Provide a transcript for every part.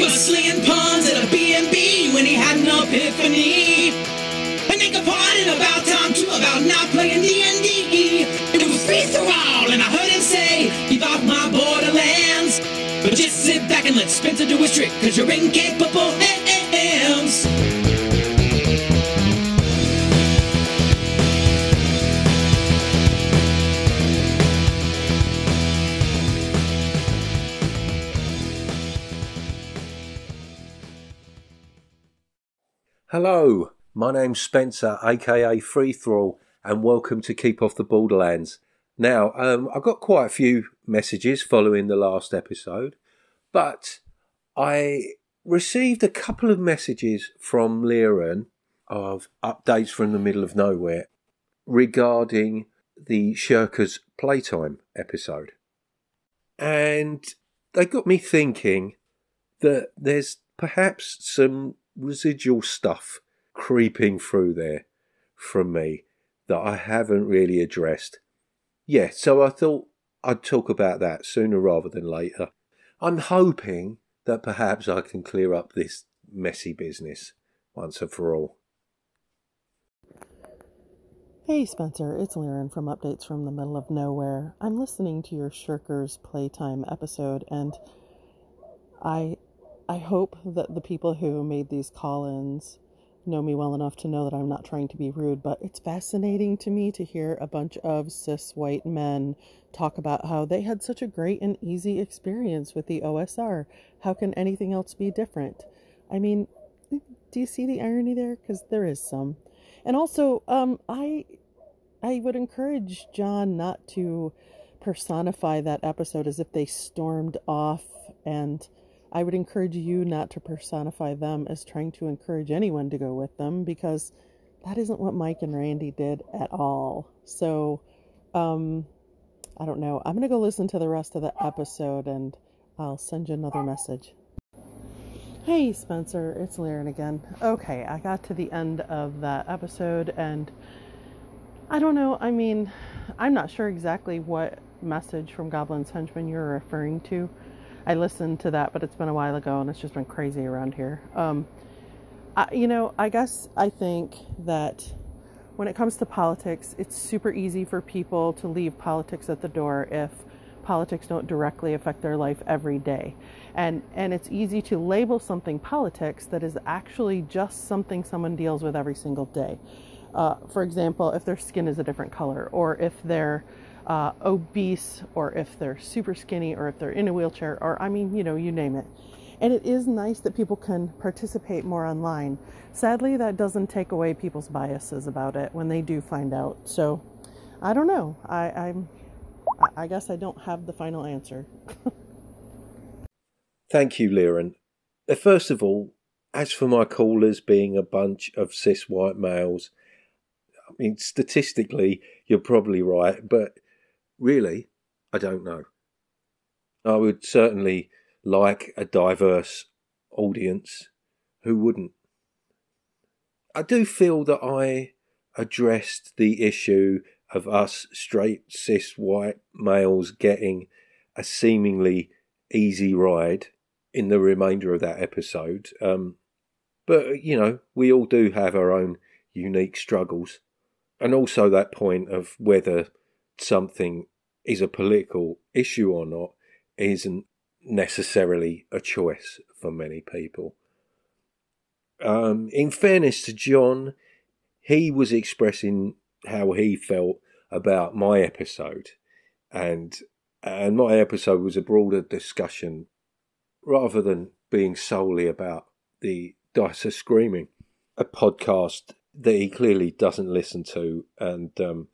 was slinging puns at a B&B when he had an epiphany. And they complained about time too, about not playing D&D. It was free for all, and I heard him say, give off my borderlands. But just sit back and let Spencer do his trick, cause you're incapable hands. Hello, my name's Spencer, aka Free Thrall, and welcome to Keep Off the Borderlands. Now, um, I got quite a few messages following the last episode, but I received a couple of messages from Liren of updates from the middle of nowhere regarding the Shirkers Playtime episode. And they got me thinking that there's perhaps some residual stuff creeping through there from me that I haven't really addressed. Yeah, so I thought I'd talk about that sooner rather than later. I'm hoping that perhaps I can clear up this messy business once and for all. Hey Spencer, it's Liren from Updates from the Middle of Nowhere. I'm listening to your Shirkers Playtime episode and I I hope that the people who made these call-ins know me well enough to know that I'm not trying to be rude, but it's fascinating to me to hear a bunch of cis white men talk about how they had such a great and easy experience with the OSR. How can anything else be different? I mean, do you see the irony there? Because there is some. And also, um, I I would encourage John not to personify that episode as if they stormed off and I would encourage you not to personify them as trying to encourage anyone to go with them because that isn't what Mike and Randy did at all. So, um, I don't know. I'm going to go listen to the rest of the episode and I'll send you another message. Hey, Spencer, it's Liren again. Okay, I got to the end of that episode and I don't know. I mean, I'm not sure exactly what message from Goblin's Henchman you're referring to. I listened to that, but it's been a while ago and it's just been crazy around here. Um, I, you know, I guess I think that when it comes to politics, it's super easy for people to leave politics at the door if politics don't directly affect their life every day. And and it's easy to label something politics that is actually just something someone deals with every single day. Uh, for example, if their skin is a different color, or if they're uh, obese, or if they're super skinny, or if they're in a wheelchair, or I mean, you know, you name it. And it is nice that people can participate more online. Sadly, that doesn't take away people's biases about it when they do find out. So, I don't know. I, I'm, I guess I don't have the final answer. Thank you, Liren. Uh, First of all, as for my callers being a bunch of cis white males, I mean, statistically, you're probably right, but really, I don't know. I would certainly like a diverse audience. Who wouldn't? I do feel that I addressed the issue of us straight cis white males getting a seemingly easy ride in the remainder of that episode. Um, but, you know, we all do have our own unique struggles. And also that point of whether something is a political issue or not isn't necessarily a choice for many people. Um, in fairness to John, he was expressing how he felt about my episode, and and my episode was a broader discussion rather than being solely about the Dice are Screaming, a podcast that he clearly doesn't listen to, and um,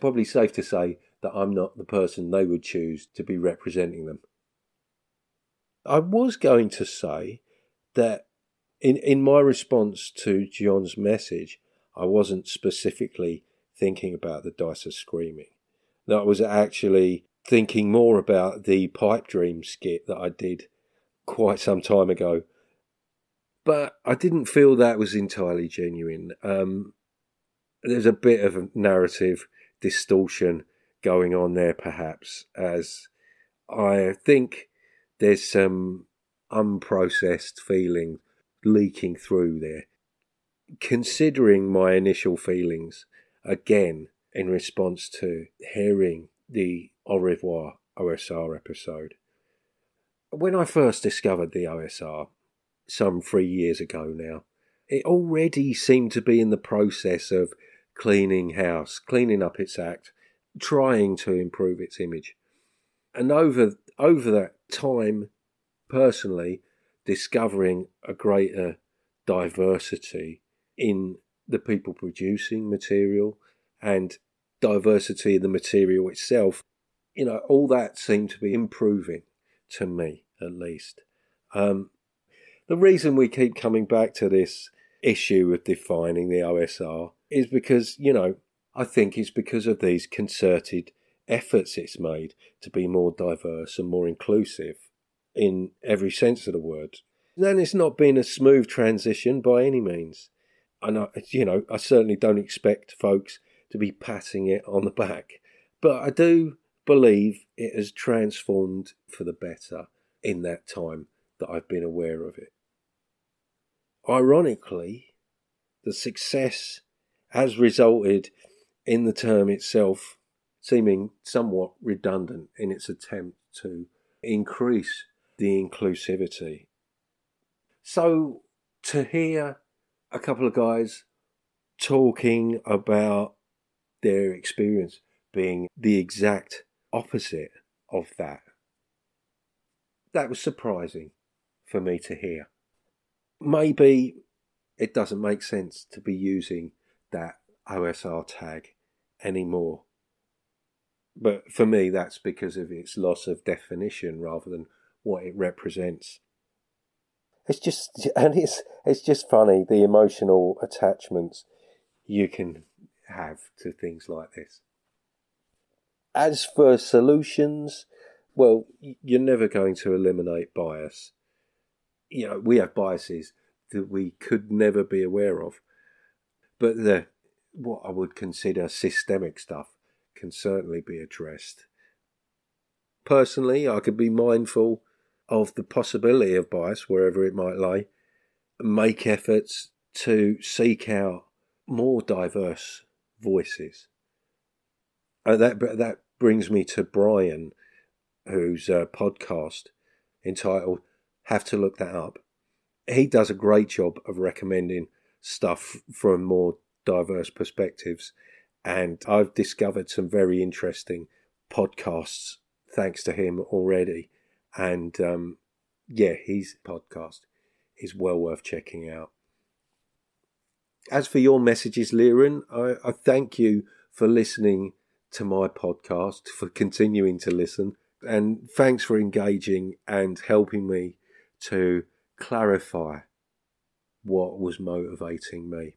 probably safe to say that I'm not the person they would choose to be representing them. I was going to say that in in my response to John's message, I wasn't specifically thinking about the Dice are Screaming. That I was actually thinking more about the Pipe Dream skit that I did quite some time ago. But I didn't feel that was entirely genuine. Um, there's a bit of narrative distortion going on there, perhaps, as I think there's some unprocessed feelings leaking through there. Considering my initial feelings, again, in response to hearing the Au revoir OSR episode. When I first discovered the OSR, some three years ago now, it already seemed to be in the process of cleaning house, cleaning up its act, trying to improve its image. And over over that time, personally, discovering a greater diversity in the people producing material and diversity in the material itself, you know, all that seemed to be improving to me, at least. Um, the reason we keep coming back to this issue of defining the OSR is because, you know, I think it's because of these concerted efforts it's made to be more diverse and more inclusive in every sense of the word. And it's not been a smooth transition by any means. And I, you know, I certainly don't expect folks to be patting it on the back, but I do believe it has transformed for the better in that time that I've been aware of it. Ironically, the success has resulted in the term itself seeming somewhat redundant in its attempt to increase the inclusivity. So, to hear a couple of guys talking about their experience being the exact opposite of that, that was surprising for me to hear. Maybe it doesn't make sense to be using that OSR tag anymore. But for me, that's because of its loss of definition rather than what it represents. It's just, and it's it's just funny the emotional attachments you can have to things like this. As for solutions, well, you're never going to eliminate bias. You know, we have biases that we could never be aware of, but the what I would consider systemic stuff can certainly be addressed. Personally, I could be mindful of the possibility of bias wherever it might lie, make efforts to seek out more diverse voices. And that that brings me to Brian, whose uh, podcast entitled "Have to Look That Up." He does a great job of recommending stuff from more diverse perspectives. And I've discovered some very interesting podcasts thanks to him already. And um, yeah, his podcast is well worth checking out. As for your messages, Liren, I, I thank you for listening to my podcast, for continuing to listen, and thanks for engaging and helping me to clarify what was motivating me.